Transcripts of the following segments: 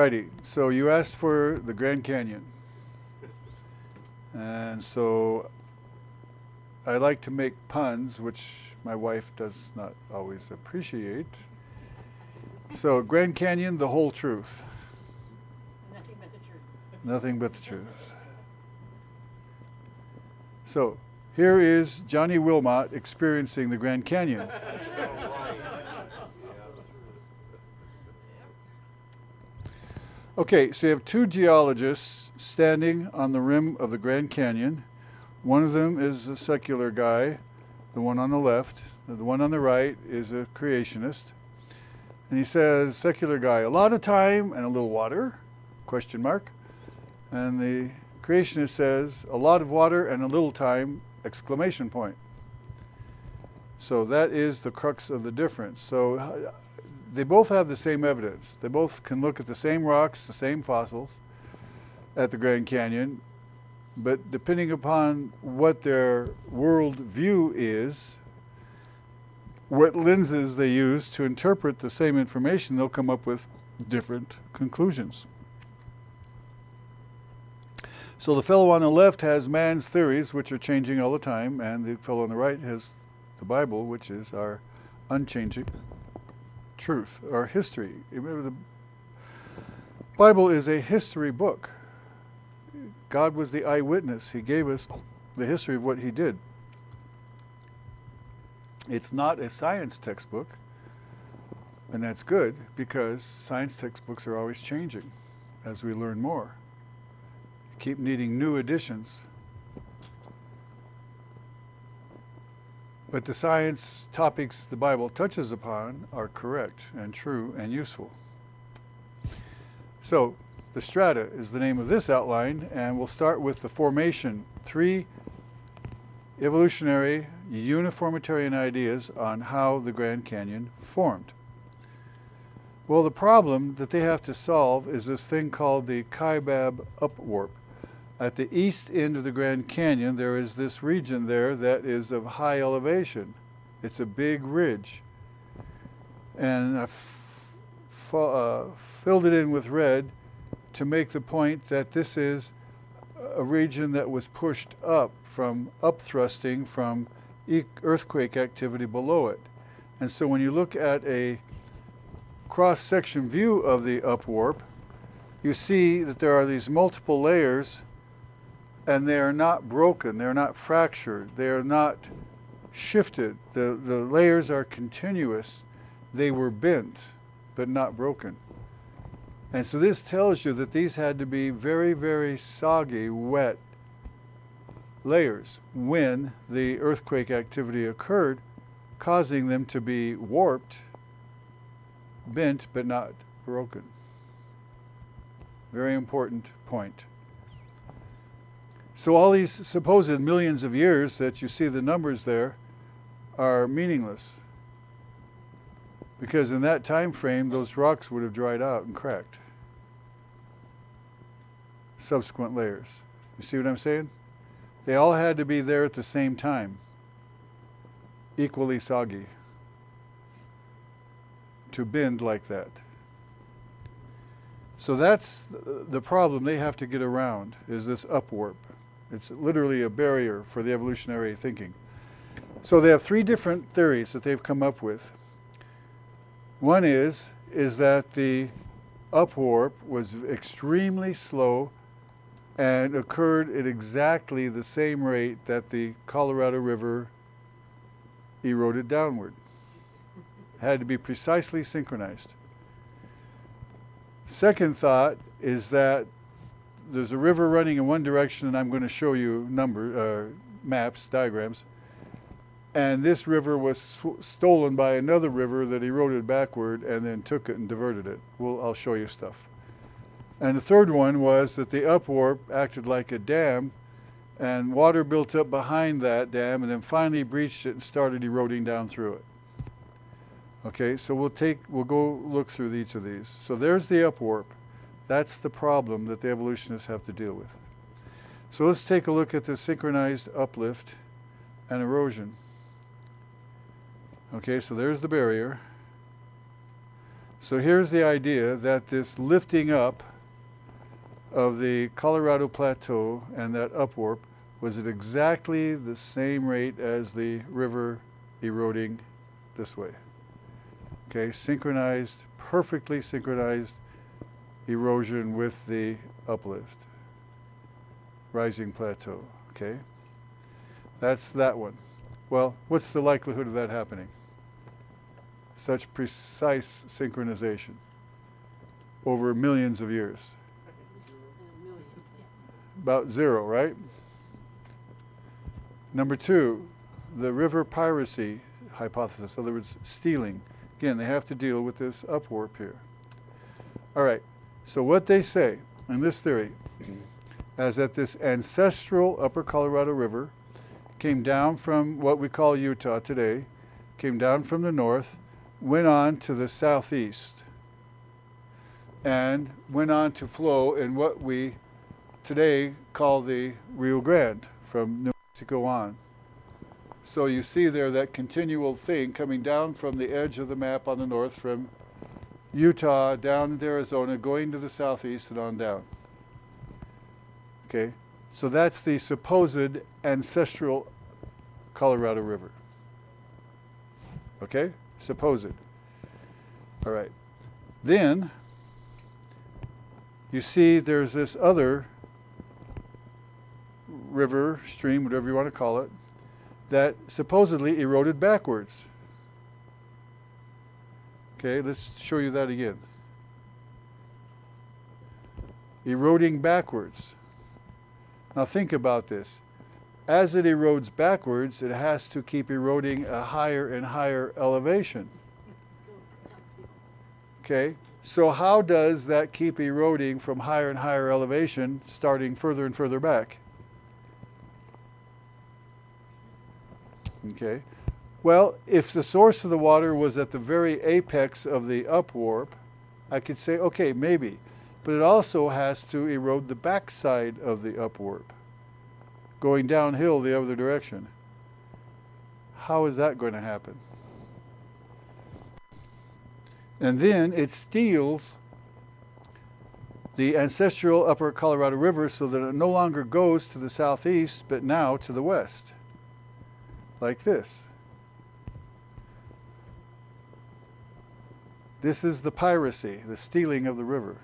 Alrighty, so you asked for the Grand Canyon. And so I like to make puns, which my wife does not always appreciate. So, Grand Canyon, the whole truth. Nothing but the truth. Nothing but the truth. So, here is Johnny Wilmot experiencing the Grand Canyon. Okay, so you have two geologists standing on the rim of the Grand Canyon. One of them is a secular guy, the one on the left. The one on the right is a creationist. And he says, secular guy, a lot of time and a little water, question mark. And the creationist says, a lot of water and a little time, exclamation point. So that is the crux of the difference. So they both have the same evidence. They both can look at the same rocks, the same fossils at the Grand Canyon, but depending upon what their world view is, what lenses they use to interpret the same information, they'll come up with different conclusions. So the fellow on the left has man's theories, which are changing all the time, and the fellow on the right has the Bible, which is our unchanging truth, or history. Remember, the Bible is a history book. God was the eyewitness. He gave us the history of what He did. It's not a science textbook, and that's good because science textbooks are always changing as we learn more. You keep needing new editions. But the science topics the Bible touches upon are correct and true and useful. So, the strata is the name of this outline, and we'll start with the formation. Three evolutionary uniformitarian ideas on how the Grand Canyon formed. Well, the problem that they have to solve is this thing called the Kaibab upwarp. At the east end of the Grand Canyon, there is this region there that is of high elevation. It's a big ridge. And I f- f- uh, filled it in with red to make the point that this is a region that was pushed up from upthrusting from earthquake activity below it. And so when you look at a cross section view of the upwarp, you see that there are these multiple layers and they are not broken, they're not fractured, they are not shifted. The, the layers are continuous. They were bent, but not broken. And so this tells you that these had to be very, very soggy, wet layers when the earthquake activity occurred, causing them to be warped, bent, but not broken. Very important point. So all these supposed millions of years that you see the numbers there are meaningless. Because in that time frame, those rocks would have dried out and cracked. Subsequent layers. You see what I'm saying? They all had to be there at the same time, equally soggy, to bend like that. So that's the problem they have to get around is this upwarp. It's literally a barrier for the evolutionary thinking. So they have three different theories that they've come up with. One is is that the upwarp was extremely slow and occurred at exactly the same rate that the Colorado River eroded downward. Had to be precisely synchronized. Second thought is that there's a river running in one direction, and I'm going to show you number uh, maps, diagrams. And this river was sw- stolen by another river that eroded backward and then took it and diverted it. Well, I'll show you stuff. And the third one was that the upwarp acted like a dam, and water built up behind that dam, and then finally breached it and started eroding down through it. Okay, so we'll take we'll go look through each of these. So there's the upwarp. That's the problem that the evolutionists have to deal with. So let's take a look at the synchronized uplift and erosion. Okay, so there's the barrier. So here's the idea that this lifting up of the Colorado Plateau and that upwarp was at exactly the same rate as the river eroding this way. Okay, synchronized, perfectly synchronized erosion with the uplift, rising plateau. Okay, that's that one. Well, what's the likelihood of that happening? Such precise synchronization over millions of years. About zero, right? Number two, the river piracy hypothesis, in other words, stealing. Again, they have to deal with this upwarp here. All right, so what they say in this theory is that this ancestral upper Colorado River came down from what we call Utah today, came down from the north, went on to the southeast, and went on to flow in what we today call the Rio Grande from New Mexico on. So you see there that continual thing coming down from the edge of the map on the north from Utah down into Arizona, going to the southeast and on down. Okay, so that's the supposed ancestral Colorado River. Okay, supposed. All right. Then you see there's this other river, stream, whatever you want to call it, that supposedly eroded backwards. Okay, let's show you that again. Eroding backwards. Now think about this. As it erodes backwards, it has to keep eroding a higher and higher elevation. Okay, so how does that keep eroding from higher and higher elevation, starting further and further back? Okay, well, if the source of the water was at the very apex of the upwarp, I could say, okay, maybe. But it also has to erode the backside of the upwarp, going downhill the other direction. How is that going to happen? And then it steals the ancestral upper Colorado River so that it no longer goes to the southeast, but now to the west. Like this. This is the piracy, the stealing of the river.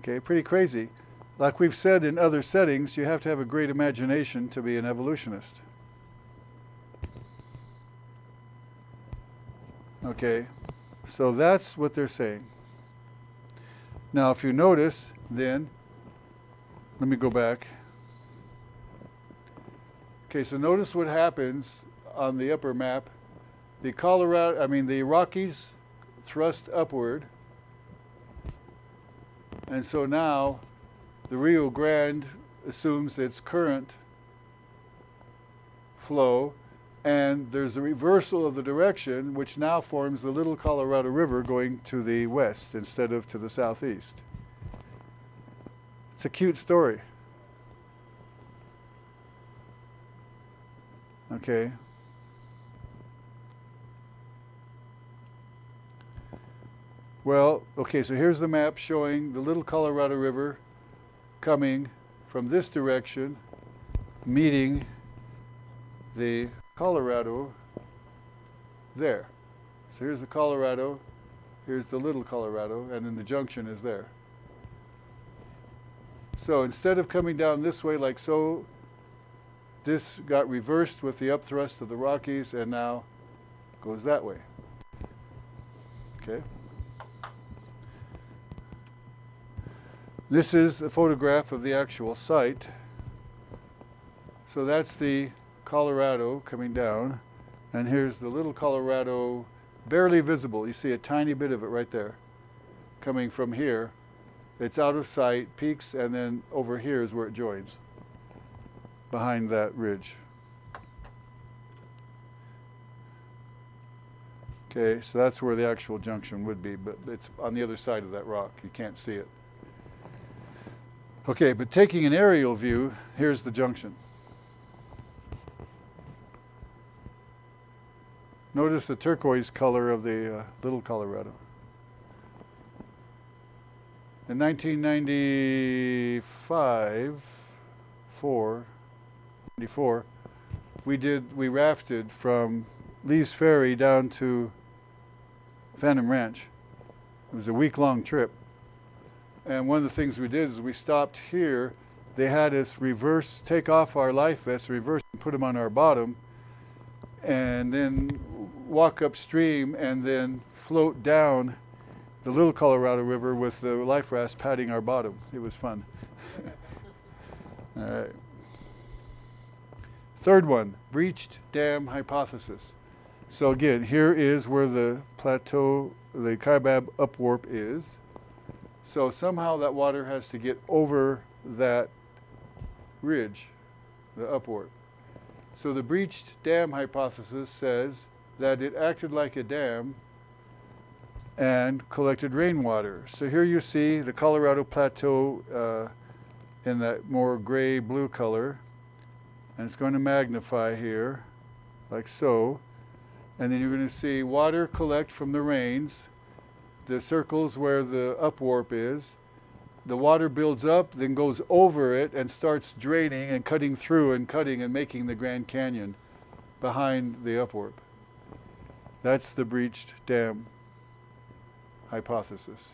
Okay, pretty crazy. Like we've said in other settings, you have to have a great imagination to be an evolutionist. Okay, so that's what they're saying. Now, if you notice, then, let me go back. Okay, so notice what happens on the upper map. The Colorado, I mean, the Rockies thrust upward. And so now the Rio Grande assumes its current flow and there's a reversal of the direction, which now forms the Little Colorado River going to the west instead of to the southeast. It's a cute story. Okay. Well, okay, so here's the map showing the Little Colorado River coming from this direction, meeting the Colorado there. So here's the Colorado, here's the Little Colorado, and then the junction is there. So instead of coming down this way like so, this got reversed with the upthrust of the Rockies and now goes that way. Okay. This is a photograph of the actual site. So that's the Colorado coming down, and here's the little Colorado, barely visible. You see a tiny bit of it right there, coming from here. It's out of sight, peaks, and then over here is where it joins, behind that ridge. Okay, so that's where the actual junction would be, but it's on the other side of that rock. You can't see it. Okay, but taking an aerial view, here's the junction. Notice the turquoise color of the uh, Little Colorado. In 1995, 4, 94, we did we rafted from Lee's Ferry down to Phantom Ranch. It was a week-long trip, and one of the things we did is we stopped here. They had us reverse, take off our life vests, reverse, and put them on our bottom, and then walk upstream and then float down the Little Colorado River with the life rafts patting our bottom. It was fun. All right. Third one, breached dam hypothesis. So again, here is where the plateau, the Kaibab upwarp is. So somehow that water has to get over that ridge, the upwarp. So the breached dam hypothesis says that it acted like a dam and collected rainwater. So here you see the Colorado Plateau uh, in that more gray blue color. And it's going to magnify here, like so. And then you're going to see water collect from the rains, the circles where the upwarp is. The water builds up, then goes over it and starts draining and cutting through and cutting and making the Grand Canyon behind the upwarp. That's the breached dam hypothesis.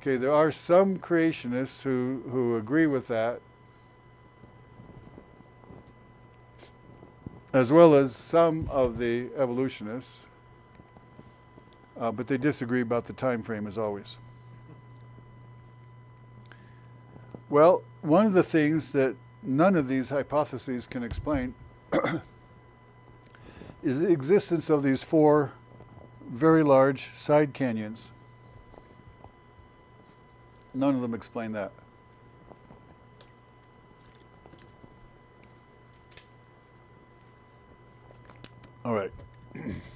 Okay, there are some creationists who, who agree with that, as well as some of the evolutionists, uh, but they disagree about the time frame as always. Well, one of the things that none of these hypotheses can explain is the existence of these four very large side canyons. None of them explain that. All right.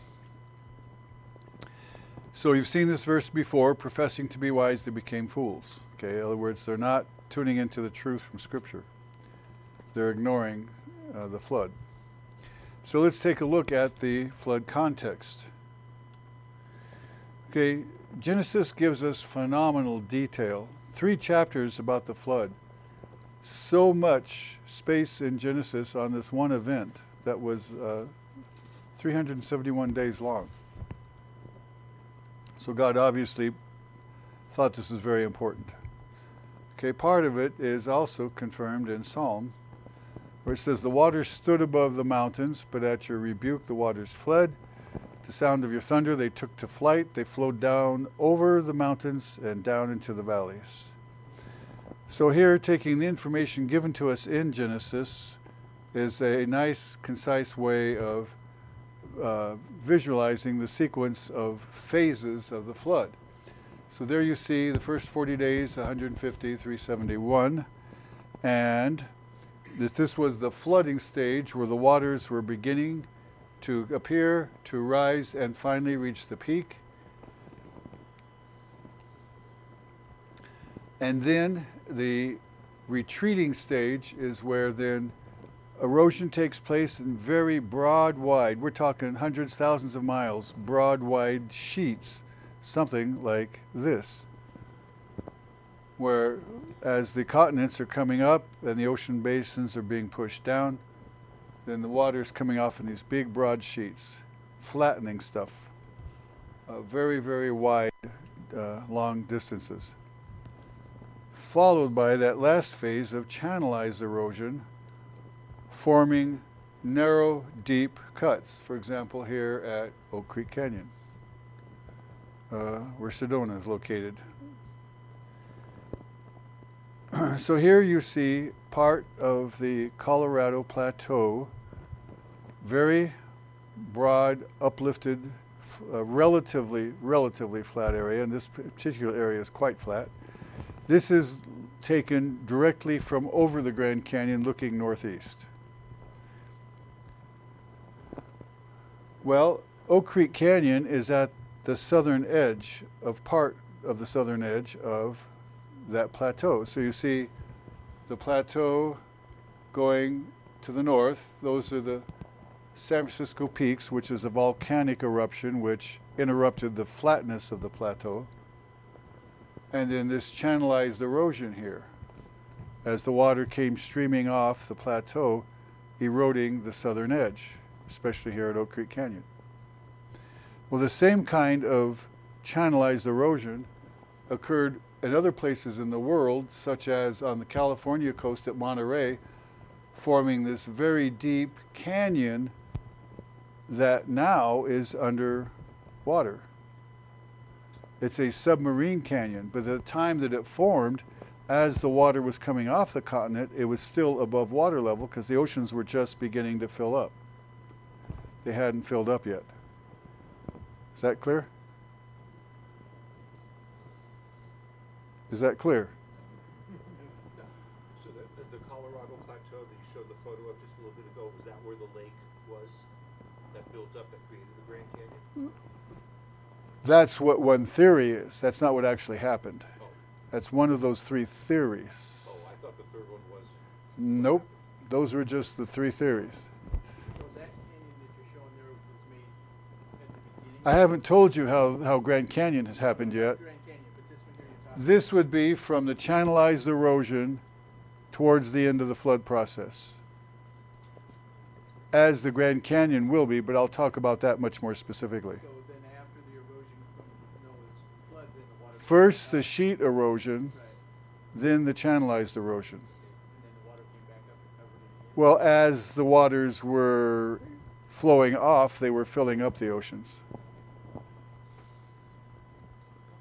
so you've seen this verse before professing to be wise, they became fools. Okay, in other words, they're not tuning into the truth from Scripture, they're ignoring uh, the flood. So let's take a look at the flood context. Okay, Genesis gives us phenomenal detail. Three chapters about the flood. So much space in Genesis on this one event that was uh, 371 days long. So God obviously thought this was very important. Okay, part of it is also confirmed in Psalm where it says, The waters stood above the mountains, but at your rebuke the waters fled. At the sound of your thunder they took to flight. They flowed down over the mountains and down into the valleys. So, here, taking the information given to us in Genesis is a nice, concise way of uh, visualizing the sequence of phases of the flood. So, there you see the first 40 days, 150, 371, and that this was the flooding stage where the waters were beginning to appear, to rise, and finally reach the peak. And then the retreating stage is where then erosion takes place in very broad, wide, we're talking hundreds, thousands of miles, broad, wide sheets, something like this where as the continents are coming up and the ocean basins are being pushed down, then the water is coming off in these big broad sheets, flattening stuff, uh, very, very wide, uh, long distances. Followed by that last phase of channelized erosion, forming narrow, deep cuts. For example, here at Oak Creek Canyon, uh, where Sedona is located. so here you see part of the Colorado Plateau, very broad, uplifted, uh, relatively relatively flat area, and this particular area is quite flat. This is taken directly from over the Grand Canyon, looking northeast. Well, Oak Creek Canyon is at the southern edge of part of the southern edge of that plateau. So you see the plateau going to the north, those are the San Francisco Peaks, which is a volcanic eruption which interrupted the flatness of the plateau. And then this channelized erosion here as the water came streaming off the plateau, eroding the southern edge, especially here at Oak Creek Canyon. Well, the same kind of channelized erosion occurred in other places in the world, such as on the California coast at Monterey, forming this very deep canyon that now is under water. It's a submarine canyon, but at the time that it formed, as the water was coming off the continent, it was still above water level because the oceans were just beginning to fill up. They hadn't filled up yet. Is that clear? Is that clear? So the, the, the Colorado Plateau that you showed the photo of just a little bit ago, was that where the lake was that built up that created the Grand Canyon? Mm-hmm. That's what one theory is. That's not what actually happened. Oh, That's one of those three theories. oh, I thought the third one was. Nope. Those were just the three theories. So that canyon that you're showing there was made at the beginning? I haven't told you how, how Grand Canyon has happened yet. Canyon, this one here you're talking. This would be from the channelized erosion towards the end of the flood process. As the Grand Canyon will be, but I'll talk about that much more specifically. So the erosion from Noah's flood, the First, the sheet erosion, Right, then the channelized erosion. the water came back up and covered it again. Well, as the waters were flowing off, they were filling up the oceans.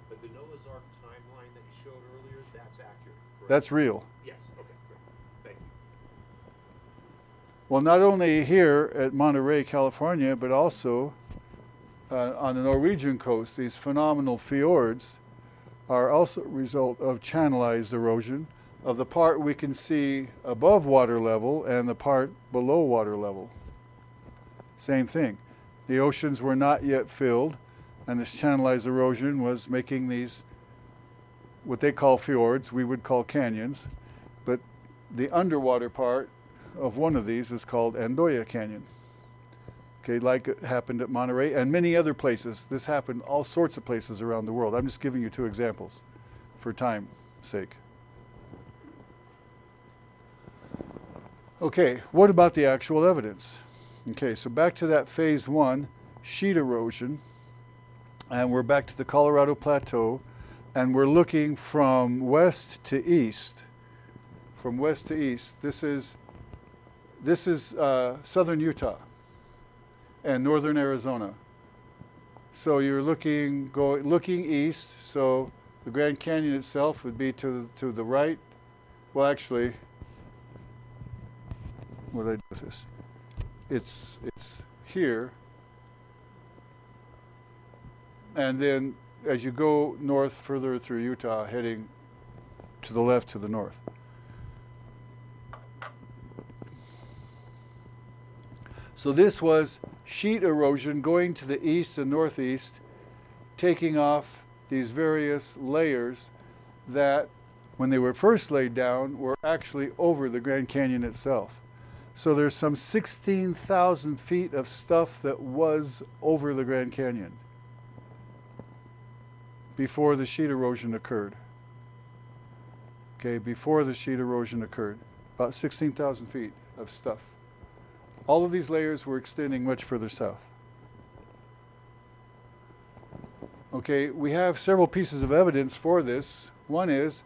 But the Noah's Ark timeline that you showed earlier, that's accurate, correct? That's real. Yes, okay, thank you. Well, not only here at Monterey, California, but also uh, on the Norwegian coast, these phenomenal fjords are also a result of channelized erosion of the part we can see above water level and the part below water level. Same thing. The oceans were not yet filled, and this channelized erosion was making these what they call fjords, we would call canyons, but the underwater part of one of these is called Andoya Canyon. Okay, like it happened at Monterey and many other places. This happened all sorts of places around the world. I'm just giving you two examples for time's sake. Okay, what about the actual evidence? Okay, so back to that phase one sheet erosion, and we're back to the Colorado Plateau, and we're looking from west to east. From west to east. This is this is uh, southern Utah and northern Arizona. So you're looking going looking east. So the Grand Canyon itself would be to to the right. Well, actually, what did I do with this? It's it's here, and then as you go north further through Utah, heading to the left to the north. So this was sheet erosion going to the east and northeast, taking off these various layers that, when they were first laid down, were actually over the Grand Canyon itself. So there's some 16,000 feet of stuff that was over the Grand Canyon before the sheet erosion occurred. Okay, before the sheet erosion occurred, about 16,000 feet of stuff. All of these layers were extending much further south. Okay, we have several pieces of evidence for this. One is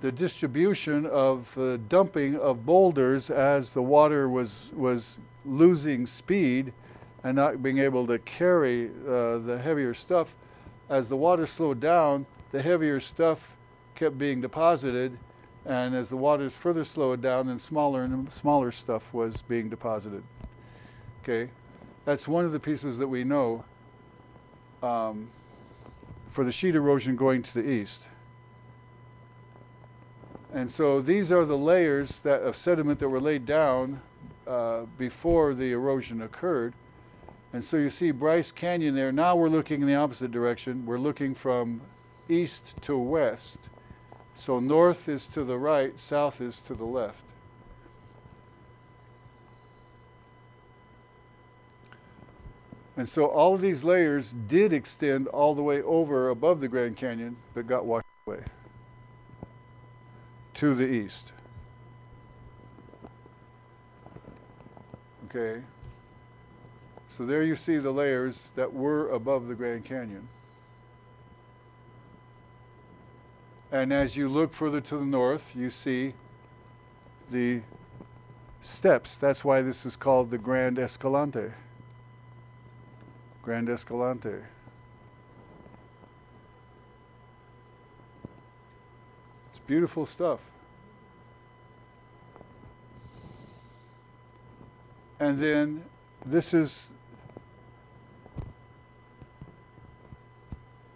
the distribution of uh, dumping of boulders as the water was was losing speed and not being able to carry uh, the heavier stuff. As the water slowed down, the heavier stuff kept being deposited, and as the waters further slowed down, then smaller and smaller stuff was being deposited. Okay, that's one of the pieces that we know um, for the sheet erosion going to the east. And so these are the layers that of sediment that were laid down uh, before the erosion occurred. And so you see Bryce Canyon there. Now we're looking in the opposite direction. We're looking from east to west. So north is to the right, south is to the left. And so all of these layers did extend all the way over above the Grand Canyon, but got washed away to the east. Okay. So there you see the layers that were above the Grand Canyon. And as you look further to the north, you see the steps. That's why this is called the Grand Escalante. Grand Escalante. It's beautiful stuff. And then this is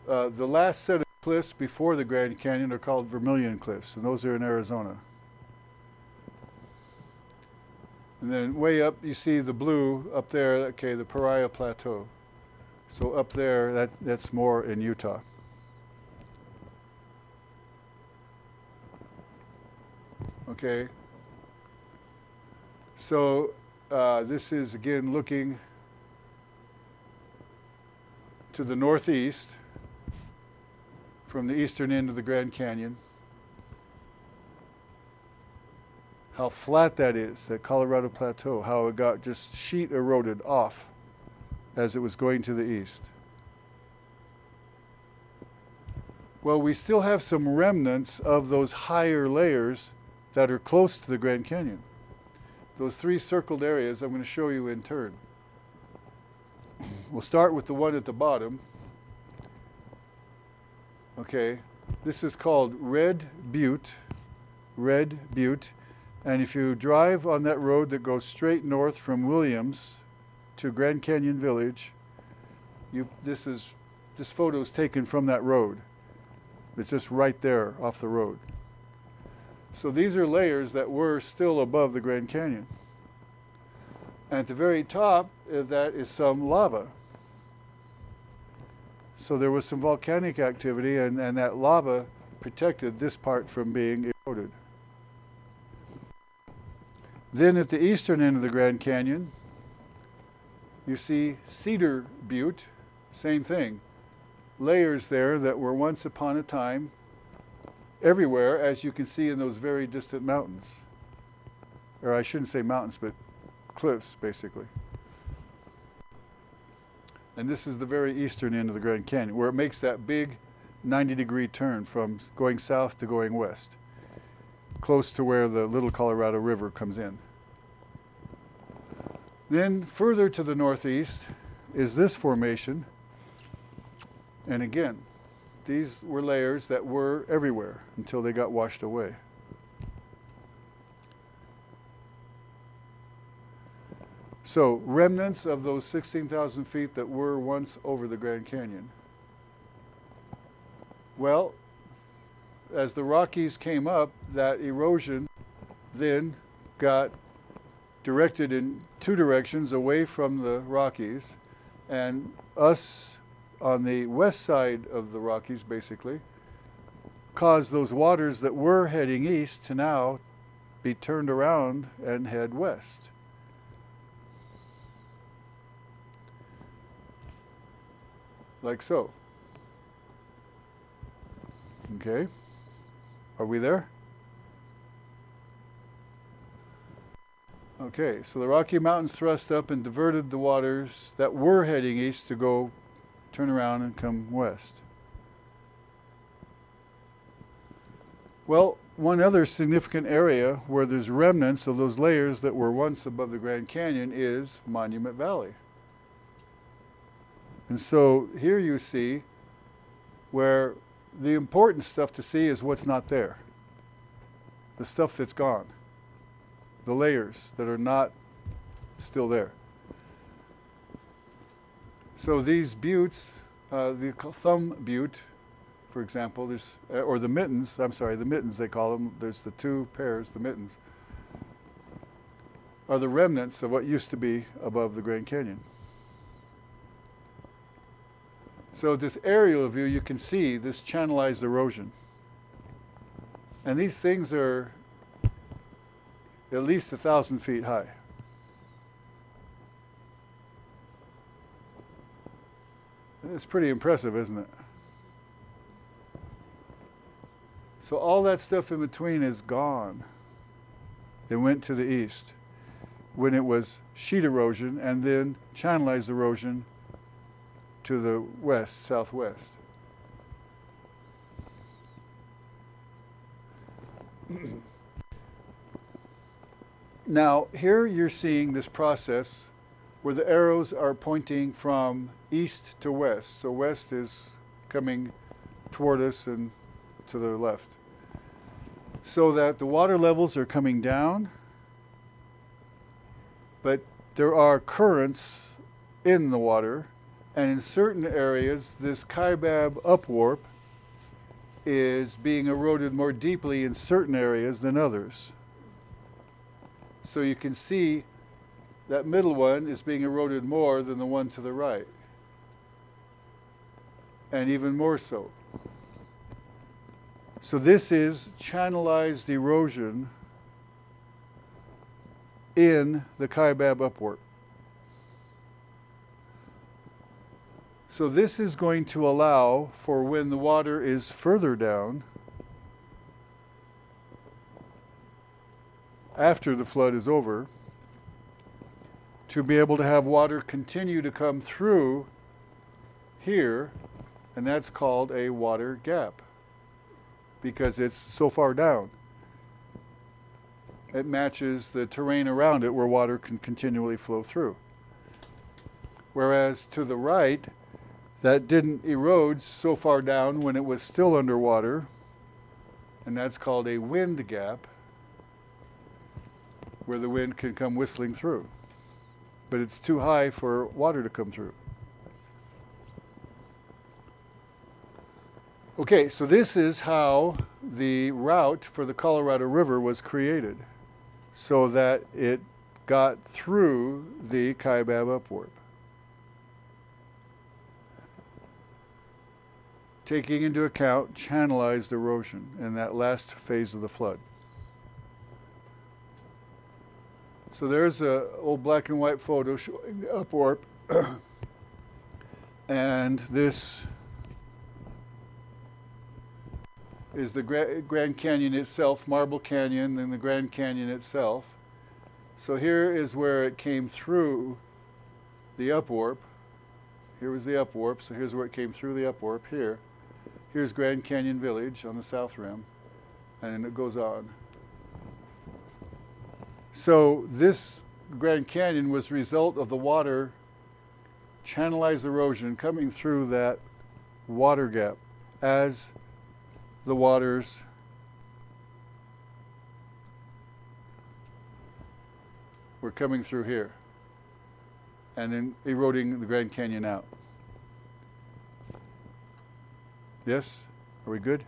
uh, the last set of cliffs before the Grand Canyon are called Vermilion Cliffs, and those are in Arizona. And then way up, you see the blue up there, okay, the Paria Plateau. So up there, that, that's more in Utah. Okay. So uh, this is again looking to the northeast from the eastern end of the Grand Canyon. How flat that is, that Colorado Plateau, how it got just sheet eroded off as it was going to the east. Well, we still have some remnants of those higher layers that are close to the Grand Canyon. Those three circled areas I'm going to show you in turn. We'll start with the one at the bottom. Okay, this is called Red Butte. Red Butte. And if you drive on that road that goes straight north from Williams to Grand Canyon Village, you this is this photo is taken from that road. It's just right there off the road. So these are layers that were still above the Grand Canyon. And at the very top of that is some lava. So there was some volcanic activity, and, and that lava protected this part from being eroded. Then at the eastern end of the Grand Canyon, you see Cedar Butte, same thing. Layers there that were once upon a time everywhere, as you can see in those very distant mountains. Or I shouldn't say mountains, but cliffs, basically. And this is the very eastern end of the Grand Canyon, where it makes that big 90 degree turn from going south to going west, close to where the Little Colorado River comes in. Then further to the northeast is this formation. And again, these were layers that were everywhere until they got washed away. So, remnants of those 16,000 feet that were once over the Grand Canyon. Well, as the Rockies came up, that erosion then got directed in two directions away from the Rockies, and us on the west side of the Rockies, basically, caused those waters that were heading east to now be turned around and head west. Like so. Okay. Are we there? Okay, so the Rocky Mountains thrust up and diverted the waters that were heading east to go turn around and come west. Well, one other significant area where there's remnants of those layers that were once above the Grand Canyon is Monument Valley. And so here you see where the important stuff to see is what's not there. The stuff that's gone. The layers that are not still there. So these buttes, uh, the thumb butte, for example, there's, uh, or the mittens, I'm sorry, the mittens they call them, there's the two pairs, the mittens, are the remnants of what used to be above the Grand Canyon. So this aerial view, you can see this channelized erosion. And these things are at least a thousand feet high. It's pretty impressive, isn't it? So all that stuff in between is gone. It went to the east when it was sheet erosion and then channelized erosion to the west, southwest. now, here you're seeing this process where the arrows are pointing from east to west. So, west is coming toward us and to the left. So that the water levels are coming down, but there are currents in the water, and in certain areas, this Kaibab upwarp is being eroded more deeply in certain areas than others. So you can see that middle one is being eroded more than the one to the right, and even more so. So this is channelized erosion in the Kaibab upwarp. So this is going to allow for when the water is further down, after the flood is over, to be able to have water continue to come through here, and that's called a water gap because it's so far down. It matches the terrain around it where water can continually flow through. Whereas to the right, that didn't erode so far down when it was still underwater, and that's called a wind gap, where the wind can come whistling through. But it's too high for water to come through. Okay, so this is how the route for the Colorado River was created so that it got through the Kaibab upwarp. Taking into account channelized erosion in that last phase of the flood. So there's a old black and white photo showing the upwarp. and this is the Gra- Grand Canyon itself, Marble Canyon, and the Grand Canyon itself. So here is where it came through the upwarp. Here was the upwarp, so here's where it came through the upwarp here. Here's Grand Canyon Village on the south rim, and it goes on. So this Grand Canyon was a result of the water channelized erosion coming through that water gap as the waters were coming through here and then eroding the Grand Canyon out. Yes? Are we good?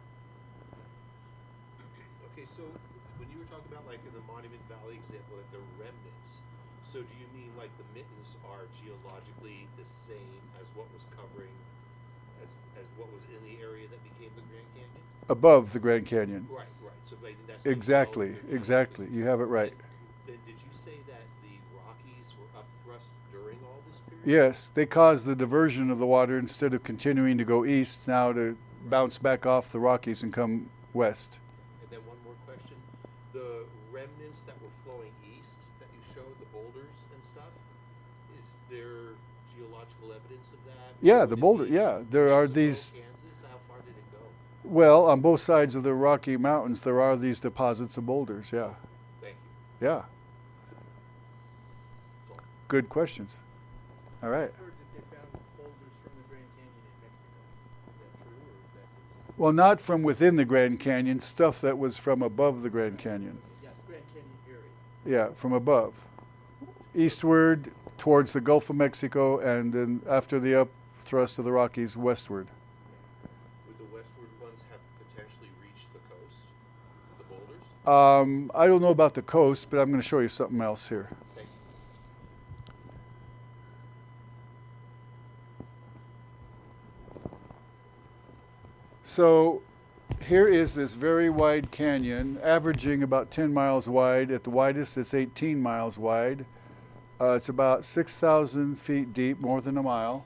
Okay, so when you were talking about like in the Monument Valley example, like the remnants, so do you mean like the mittens are geologically the same as what was covering, as, as what was in the area that became the Grand Canyon? Above the Grand Canyon. Right, right, so like that's. how you know Exactly, exactly. You have it right. Then did you say that the Rockies were upthrust during all this period? Yes, they caused the diversion of the water instead of continuing to go east now to bounce back off the Rockies and come west. And then one more question, the remnants that were flowing east that you showed, the boulders and stuff, is there geological evidence of that? Yeah, the boulder- yeah, there are these- Kansas, how far did it go? Well, on both sides of the Rocky Mountains, there are these deposits of boulders. Yeah, Thank you. yeah. Good questions. All right. I've heard that they found boulders from the Grand Canyon in Mexico. Is that true, or is that just? Well, not from within the Grand Canyon, stuff that was from above the Grand Canyon. Yeah, Grand Canyon. Yeah, from above. Eastward towards the Gulf of Mexico, and then after the up thrust of the Rockies, westward. Would the westward ones have potentially reached the coast, the boulders? Um, I don't know about the coast, but I'm going to show you something else here. Thank you. So here is this very wide canyon, averaging about 10 miles wide. At the widest, it's 18 miles wide. Uh, it's about 6,000 feet deep, more than a mile.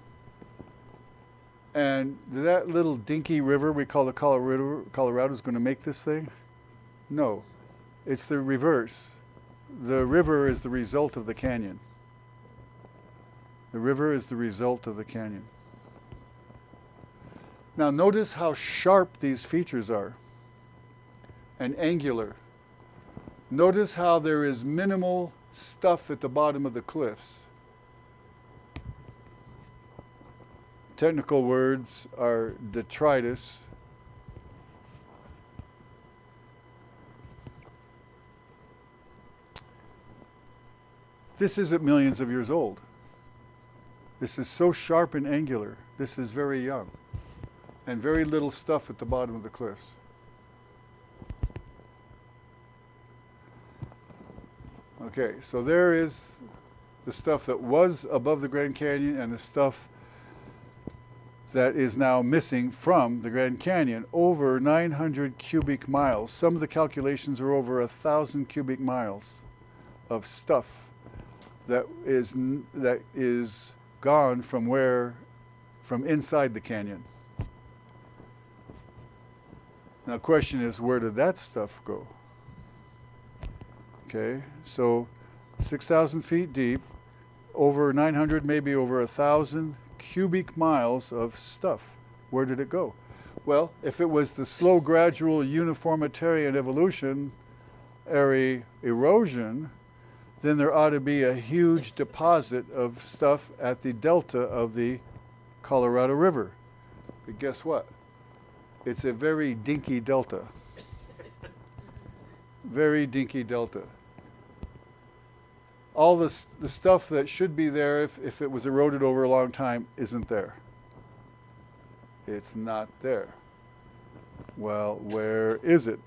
And that little dinky river we call the Colorado, Colorado is going to make this thing? No. It's the reverse. The river is the result of the canyon. The river is the result of the canyon. Now, notice how sharp these features are and angular. Notice how there is minimal stuff at the bottom of the cliffs. Technical words are detritus. This isn't millions of years old. This is so sharp and angular. This is very young. And very little stuff at the bottom of the cliffs. Okay, so there is the stuff that was above the Grand Canyon and the stuff that is now missing from the Grand Canyon. Over 900 cubic miles. Some of the calculations are over a thousand cubic miles of stuff that is that is gone from where from inside the canyon. Now, the question is, where did that stuff go? Okay, so 6,000 feet deep, over 900, maybe over a thousand cubic miles of stuff. Where did it go? Well, if it was the slow, gradual, uniformitarian evolutionary erosion, then there ought to be a huge deposit of stuff at the delta of the Colorado River. But guess what? It's a very dinky delta. Very dinky delta. All this, the stuff that should be there if, if it was eroded over a long time isn't there. It's not there. Well, where is it?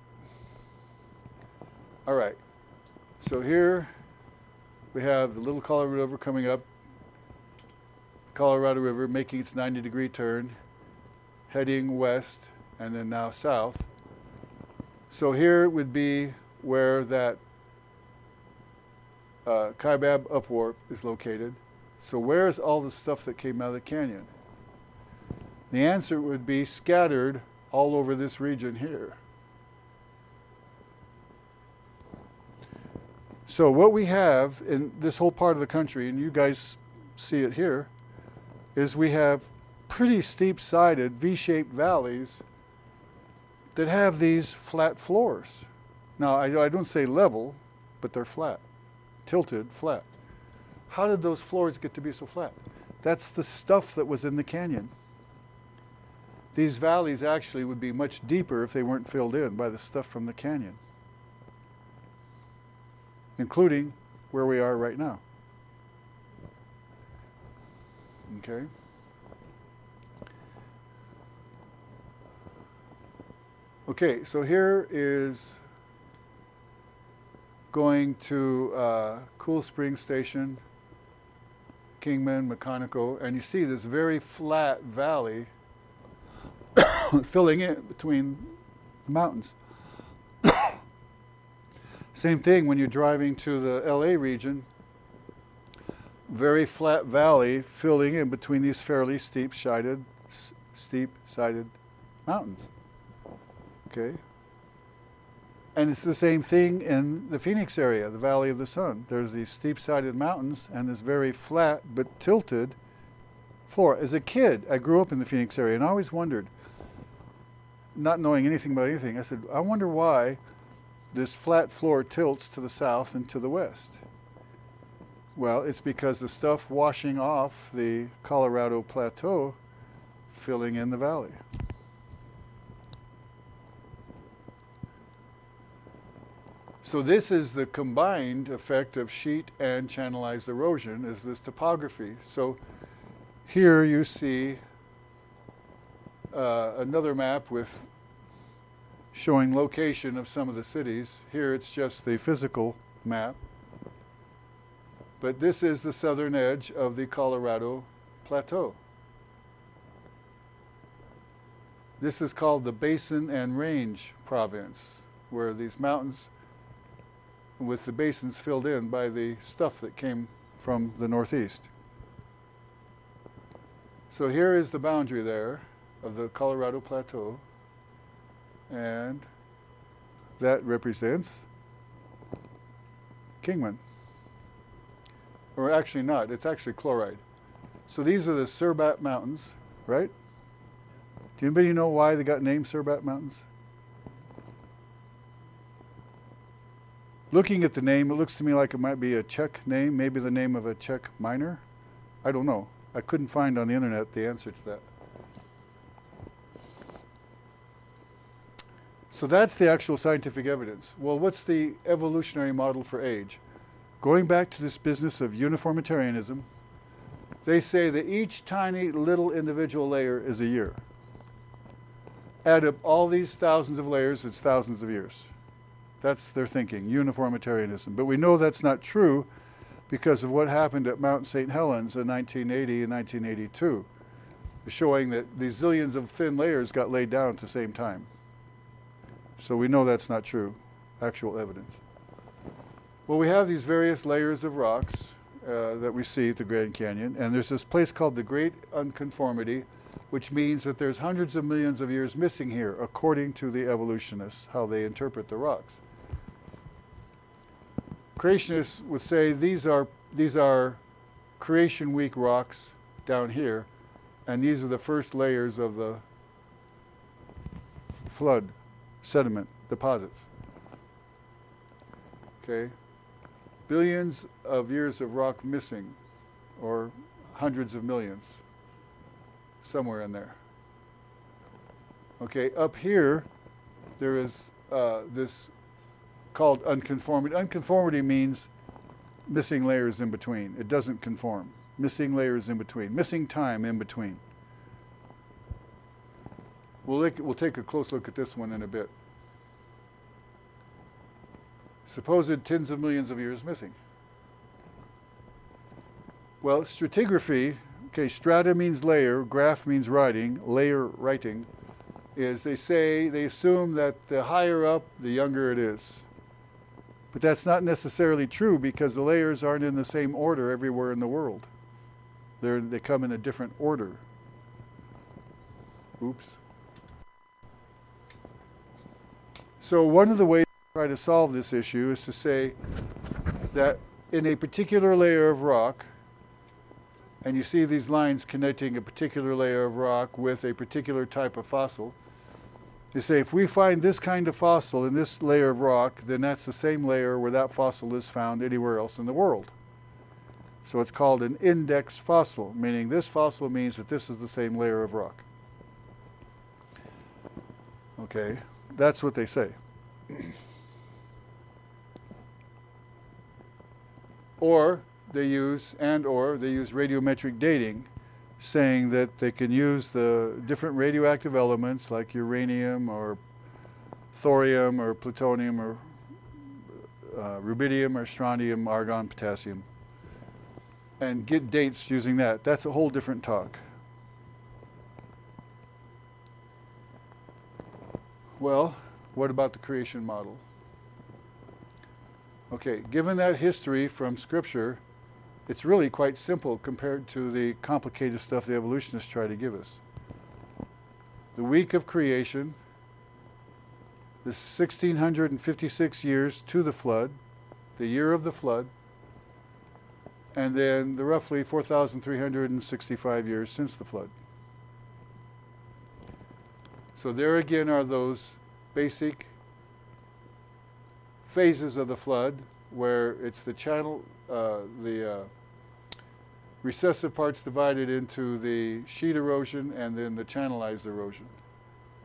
All right. So here we have the little Colorado River coming up, Colorado River making its 90 degree turn, heading west and then now south. So here would be where that uh, Kaibab upwarp is located. So where is all the stuff that came out of the canyon? The answer would be scattered all over this region here. So what we have in this whole part of the country, and you guys see it here, is we have pretty steep-sided V-shaped valleys that have these flat floors. Now, I, I don't say level, but they're flat, tilted, flat. How did those floors get to be so flat? That's the stuff that was in the canyon. These valleys actually would be much deeper if they weren't filled in by the stuff from the canyon, including where we are right now. Okay? Okay, so here is going to uh, Cool Spring Station, Kingman, McConnico, and you see this very flat valley filling in between the mountains. Same thing when you're driving to the LA region, very flat valley filling in between these fairly steep sided steep sided mountains. Okay? And it's the same thing in the Phoenix area, the Valley of the Sun. There's these steep sided mountains and this very flat but tilted floor. As a kid, I grew up in the Phoenix area and I always wondered, not knowing anything about anything, I said, I wonder why this flat floor tilts to the south and to the west. Well, it's because the stuff washing off the Colorado Plateau filling in the valley. So this is the combined effect of sheet and channelized erosion is this topography. So here you see uh, another map with showing location of some of the cities. Here it's just the physical map. But this is the southern edge of the Colorado Plateau. This is called the Basin and Range Province, where these mountains with the basins filled in by the stuff that came from the northeast. So here is the boundary there of the Colorado Plateau, and that represents Kingman. Or actually not, it's actually Chloride. So these are the Cerbat Mountains, right? Do anybody know why they got named Cerbat Mountains? Looking at the name, it looks to me like it might be a Czech name, maybe the name of a Czech miner. I don't know. I couldn't find on the internet the answer to that. So that's the actual scientific evidence. Well, what's the evolutionary model for age? Going back to this business of uniformitarianism, they say that each tiny little individual layer is a year. Add up all these thousands of layers, it's thousands of years. That's their thinking, uniformitarianism. But we know that's not true because of what happened at Mount St. Helens in 1980 and 1982, showing that these zillions of thin layers got laid down at the same time. So we know that's not true, actual evidence. Well, we have these various layers of rocks uh, that we see at the Grand Canyon, and there's this place called the Great Unconformity, which means that there's hundreds of millions of years missing here, according to the evolutionists, how they interpret the rocks creationists would say these are these are creation week rocks down here, and these are the first layers of the flood sediment deposits. Okay, billions of years of rock missing, or hundreds of millions, somewhere in there. Okay, up here, there is uh, this called unconformity. Unconformity means missing layers in between. It doesn't conform. Missing layers in between. Missing time in between. We'll, look, we'll take a close look at this one in a bit. Supposed tens of millions of years missing. Well, stratigraphy, okay, strata means layer, graph means writing, layer writing, is they say, they assume that the higher up, the younger it is. But that's not necessarily true because the layers aren't in the same order everywhere in the world. They're, they come in a different order. Oops. So, one of the ways to try to solve this issue is to say that in a particular layer of rock, and you see these lines connecting a particular layer of rock with a particular type of fossil, they say if we find this kind of fossil in this layer of rock, then that's the same layer where that fossil is found anywhere else in the world. So it's called an index fossil, meaning this fossil means that this is the same layer of rock. Okay, that's what they say. or they use, and or they use radiometric dating saying that they can use the different radioactive elements like uranium or thorium or plutonium or uh, rubidium or strontium, argon, potassium, and get dates using that. That's a whole different talk. Well, what about the creation model? Okay, given that history from Scripture, it's really quite simple compared to the complicated stuff the evolutionists try to give us. The week of creation, the 1656 years to the flood, the year of the flood, and then the roughly 4,365 years since the flood. So there again are those basic phases of the flood where it's the channel, uh, the uh, recessive parts divided into the sheet erosion and then the channelized erosion.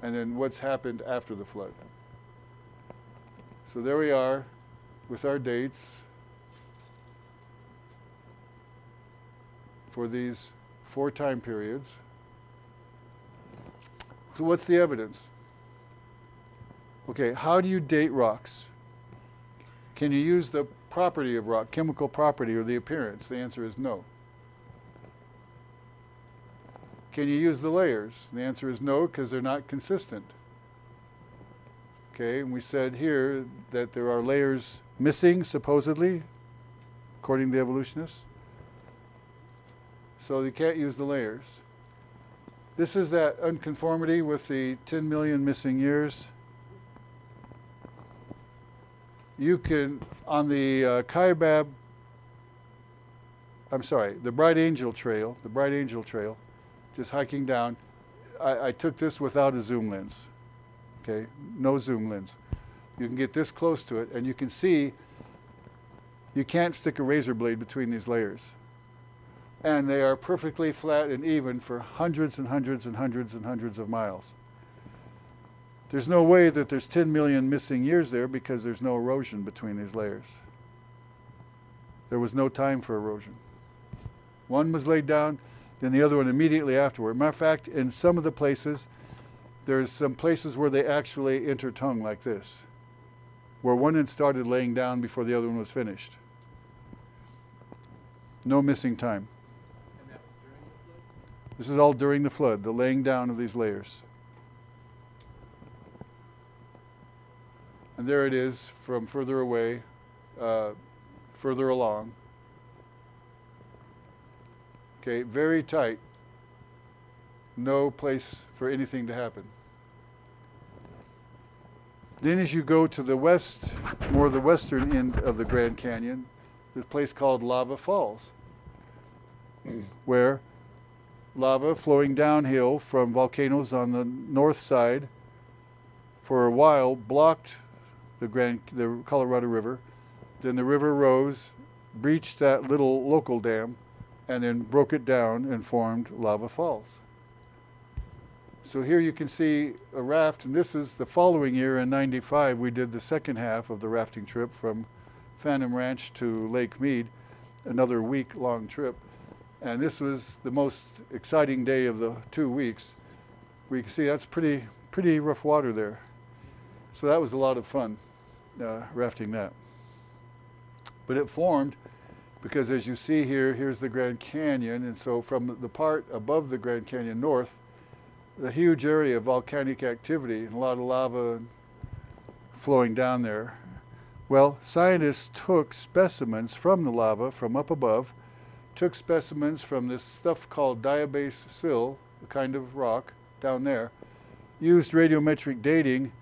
And then what's happened after the flood. So there we are with our dates for these four time periods. So what's the evidence? Okay, how do you date rocks? Can you use the property of rock, chemical property or the appearance? The answer is no. Can you use the layers? the answer is no, because they're not consistent. Okay, and we said here that there are layers missing, supposedly, according to evolutionists. So you can't use the layers. This is that unconformity with the 10 million missing years. You can, on the uh, Kaibab, I'm sorry, the Bright Angel Trail, the Bright Angel Trail, just hiking down, I, I took this without a zoom lens. Okay, no zoom lens. You can get this close to it and you can see you can't stick a razor blade between these layers. And they are perfectly flat and even for hundreds and hundreds and hundreds and hundreds of miles. There's no way that there's 10 million missing years there because there's no erosion between these layers. There was no time for erosion. One was laid down, then the other one immediately afterward. Matter of fact, in some of the places, there's some places where they actually intertongue like this, where one had started laying down before the other one was finished. No missing time. And that was during the flood? This is all during the flood, the laying down of these layers. And there it is from further away, uh, further along. Okay, very tight. No place for anything to happen. Then, as you go to the west, more the western end of the Grand Canyon, there's a place called Lava Falls, where lava flowing downhill from volcanoes on the north side for a while blocked the Grand the Colorado River. Then the river rose, breached that little local dam, and then broke it down and formed lava falls. So here you can see a raft, and this is the following year in 95. We did the second half of the rafting trip from Phantom Ranch to Lake Mead, another week long trip. And this was the most exciting day of the two weeks. We can see that's pretty, pretty rough water there. So that was a lot of fun, uh, rafting that. But it formed because as you see here, here's the Grand Canyon, and so from the part above the Grand Canyon north, the huge area of volcanic activity and a lot of lava flowing down there. Well, scientists took specimens from the lava from up above, took specimens from this stuff called diabase sill, a kind of rock down there, used radiometric dating,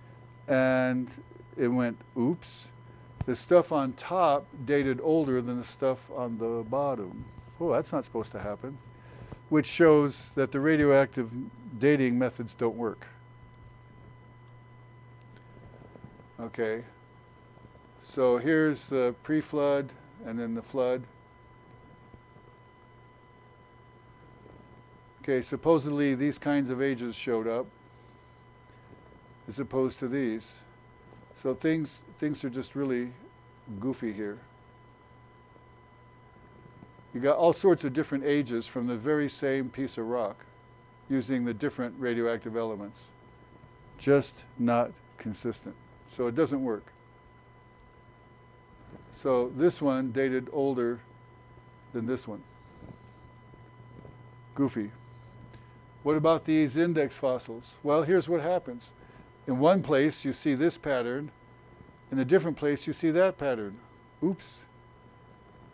and it went, oops, the stuff on top dated older than the stuff on the bottom. Oh, that's not supposed to happen. Which shows that the radioactive dating methods don't work. Okay. So here's the pre flood and then the flood. Okay, supposedly these kinds of ages showed up as opposed to these. So things things are just really goofy here. You got all sorts of different ages from the very same piece of rock using the different radioactive elements. Just not consistent. So it doesn't work. So this one dated older than this one. Goofy. What about these index fossils? Well, here's what happens. In one place, you see this pattern. In a different place, you see that pattern. Oops.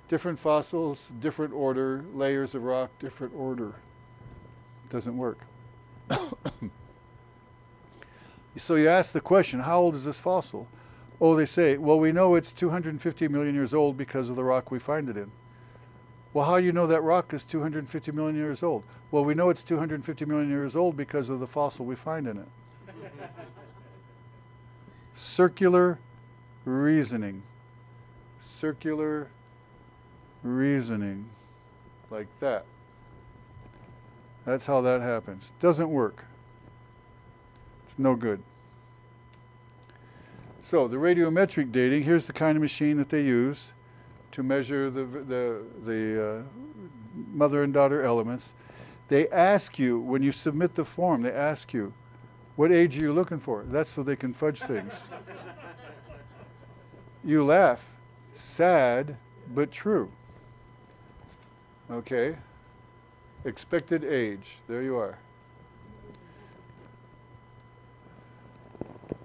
Different fossils, different order, layers of rock, different order. Doesn't work. so you ask the question how old is this fossil? Oh, they say, well, we know it's 250 million years old because of the rock we find it in. Well, how do you know that rock is 250 million years old? Well, we know it's 250 million years old because of the fossil we find in it. Circular reasoning. Circular reasoning. Like that. That's how that happens. Doesn't work. It's no good. So the radiometric dating, here's the kind of machine that they use to measure the, the, the uh, mother and daughter elements. They ask you, when you submit the form, they ask you, what age are you looking for? That's so they can fudge things. you laugh. Sad, but true. Okay? Expected age. There you are.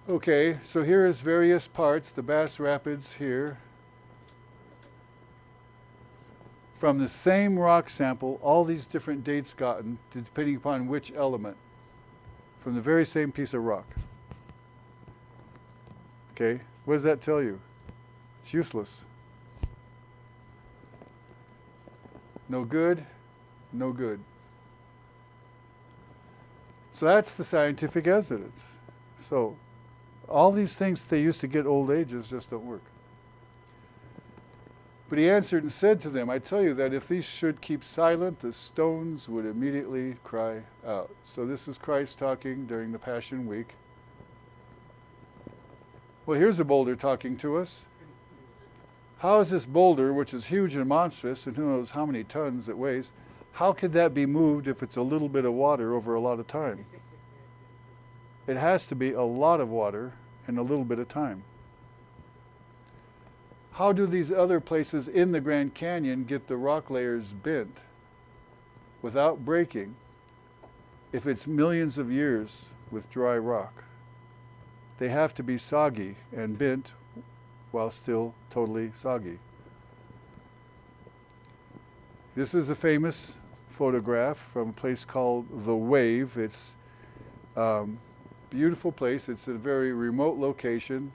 Okay, so here is various parts, the Bass Rapids here. from the same rock sample, all these different dates gotten, depending upon which element, from the very same piece of rock. Okay, what does that tell you? It's useless. No good, no good. So that's the scientific evidence. So all these things they used to get old ages just don't work. But he answered and said to them, I tell you that if these should keep silent, the stones would immediately cry out. So this is Christ talking during the Passion Week. Well, here's a boulder talking to us. How is this boulder, which is huge and monstrous, and who knows how many tons it weighs, how could that be moved if it's a little bit of water over a lot of time? It has to be a lot of water in a little bit of time. How do these other places in the Grand Canyon get the rock layers bent without breaking if it's millions of years with dry rock? They have to be soggy and bent while still totally soggy. This is a famous photograph from a place called The Wave. It's um, beautiful place. It's a very remote location,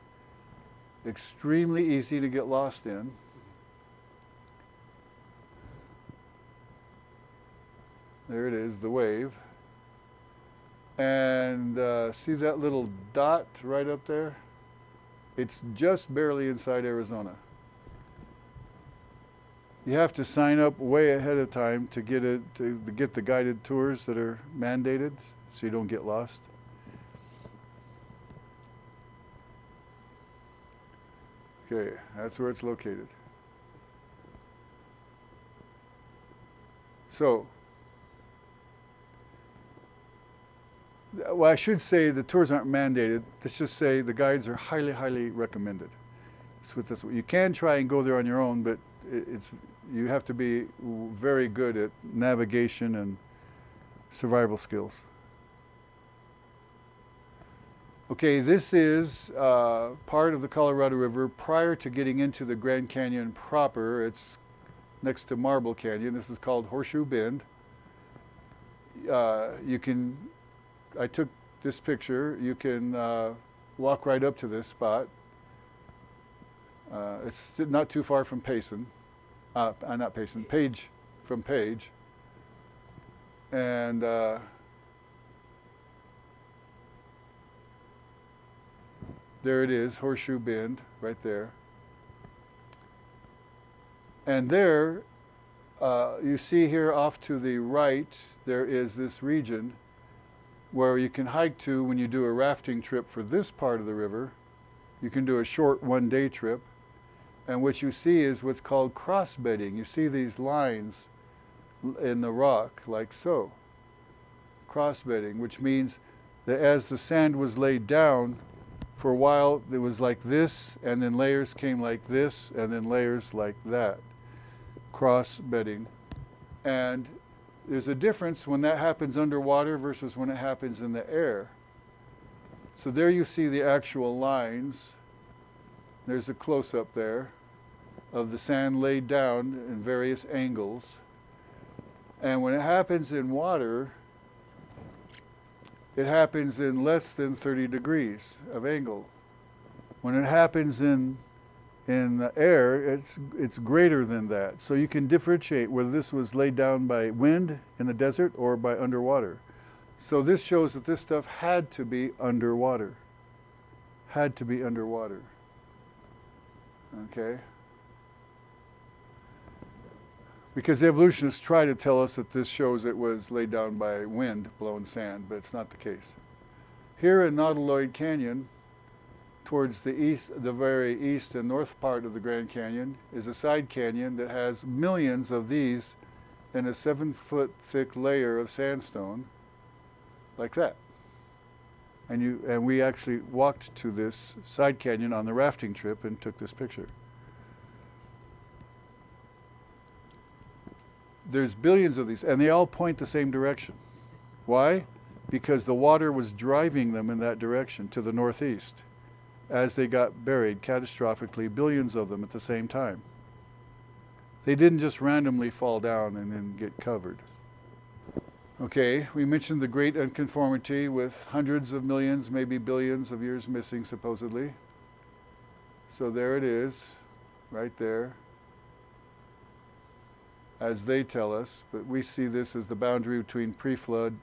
extremely easy to get lost in. There it is, the wave. And uh, see that little dot right up there? It's just barely inside Arizona. You have to sign up way ahead of time to get it to, get the guided tours that are mandated, so you don't get lost. Okay, that's where it's located. So, well, I should say the tours aren't mandated. Let's just say the guides are highly, highly recommended. That's what this. You can try and go there on your own, but it's you have to be very good at navigation and survival skills. Okay, this is uh, part of the Colorado River prior to getting into the Grand Canyon proper. It's next to Marble Canyon. This is called Horseshoe Bend. Uh, you can, I took this picture. You can uh, walk right up to this spot. Uh, it's not too far from Payson, uh, uh, not Payson, Page, from Page. And There it is, Horseshoe Bend, right there. And there, uh, you see here off to the right, there is this region where you can hike to when you do a rafting trip for this part of the river. You can do a short one day trip. And what you see is what's called cross bedding. You see these lines in the rock, like so. Cross bedding, which means that as the sand was laid down, for a while it was like this, and then layers came like this, and then layers like that. Cross bedding. And there's a difference when that happens underwater versus when it happens in the air. So there you see the actual lines. There's a close up there of the sand laid down in various angles. And when it happens in water, it happens in less than 30 degrees of angle. When it happens in in the air, it's it's greater than that. So you can differentiate whether this was laid down by wind in the desert or by underwater. So this shows that this stuff had to be underwater. Had to be underwater. Okay? Because evolutionists try to tell us that this shows it was laid down by wind blown sand, but it's not the case. Here in Nautiloid Canyon, towards the east, the very east and north part of the Grand Canyon, is a side canyon that has millions of these in a seven foot thick layer of sandstone, like that. And, you, and we actually walked to this side canyon on the rafting trip and took this picture. there's billions of these, and they all point the same direction. Why? Because the water was driving them in that direction to the northeast as they got buried catastrophically, billions of them at the same time. They didn't just randomly fall down and then get covered. Okay, we mentioned the great unconformity with hundreds of millions, maybe billions of years missing, supposedly. So there it is, right there, as they tell us, but we see this as the boundary between pre flood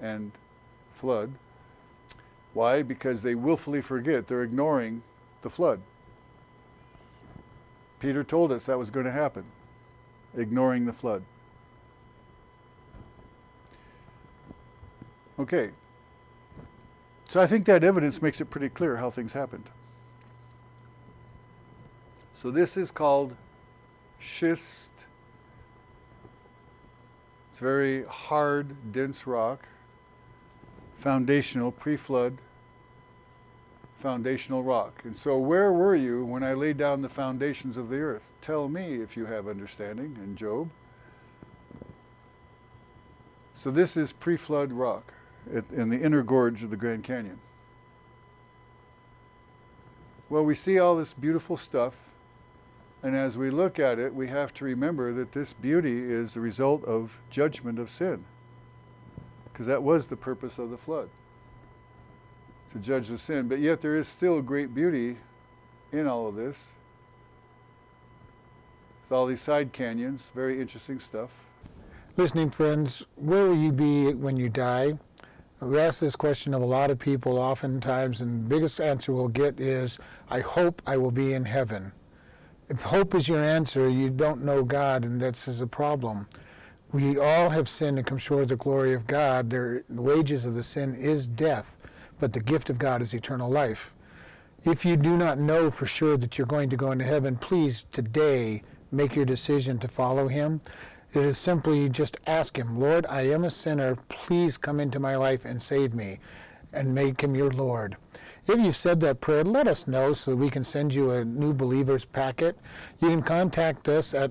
and flood. Why? Because they willfully forget, they're ignoring the flood. Peter told us that was going to happen, ignoring the flood. Okay. So I think that evidence makes it pretty clear how things happened. So this is called schist. It's very hard, dense rock, foundational, pre flood foundational rock. And so, where were you when I laid down the foundations of the earth? Tell me if you have understanding in Job. So, this is pre flood rock in the inner gorge of the Grand Canyon. Well, we see all this beautiful stuff, and as we look at it, we have to remember that this beauty is the result of judgment of sin, because that was the purpose of the flood to judge the sin. But yet there is still great beauty in all of this. With all these side canyons, very interesting stuff. Listening friends, where will you be when you die? We ask this question of a lot of people oftentimes, and the biggest answer we'll get is, I hope I will be in heaven. If hope is your answer, you don't know God, and that's a problem. We all have sinned and come short of the glory of God. the wages of the sin is death but the gift of God is eternal life. If you do not know for sure that you're going to go into heaven, please today make your decision to follow Him. It is simply just ask Him, Lord, I am a sinner. Please come into my life and save me, and make Him your Lord. If you've said that prayer, let us know so that we can send you a new believers packet. You can contact us at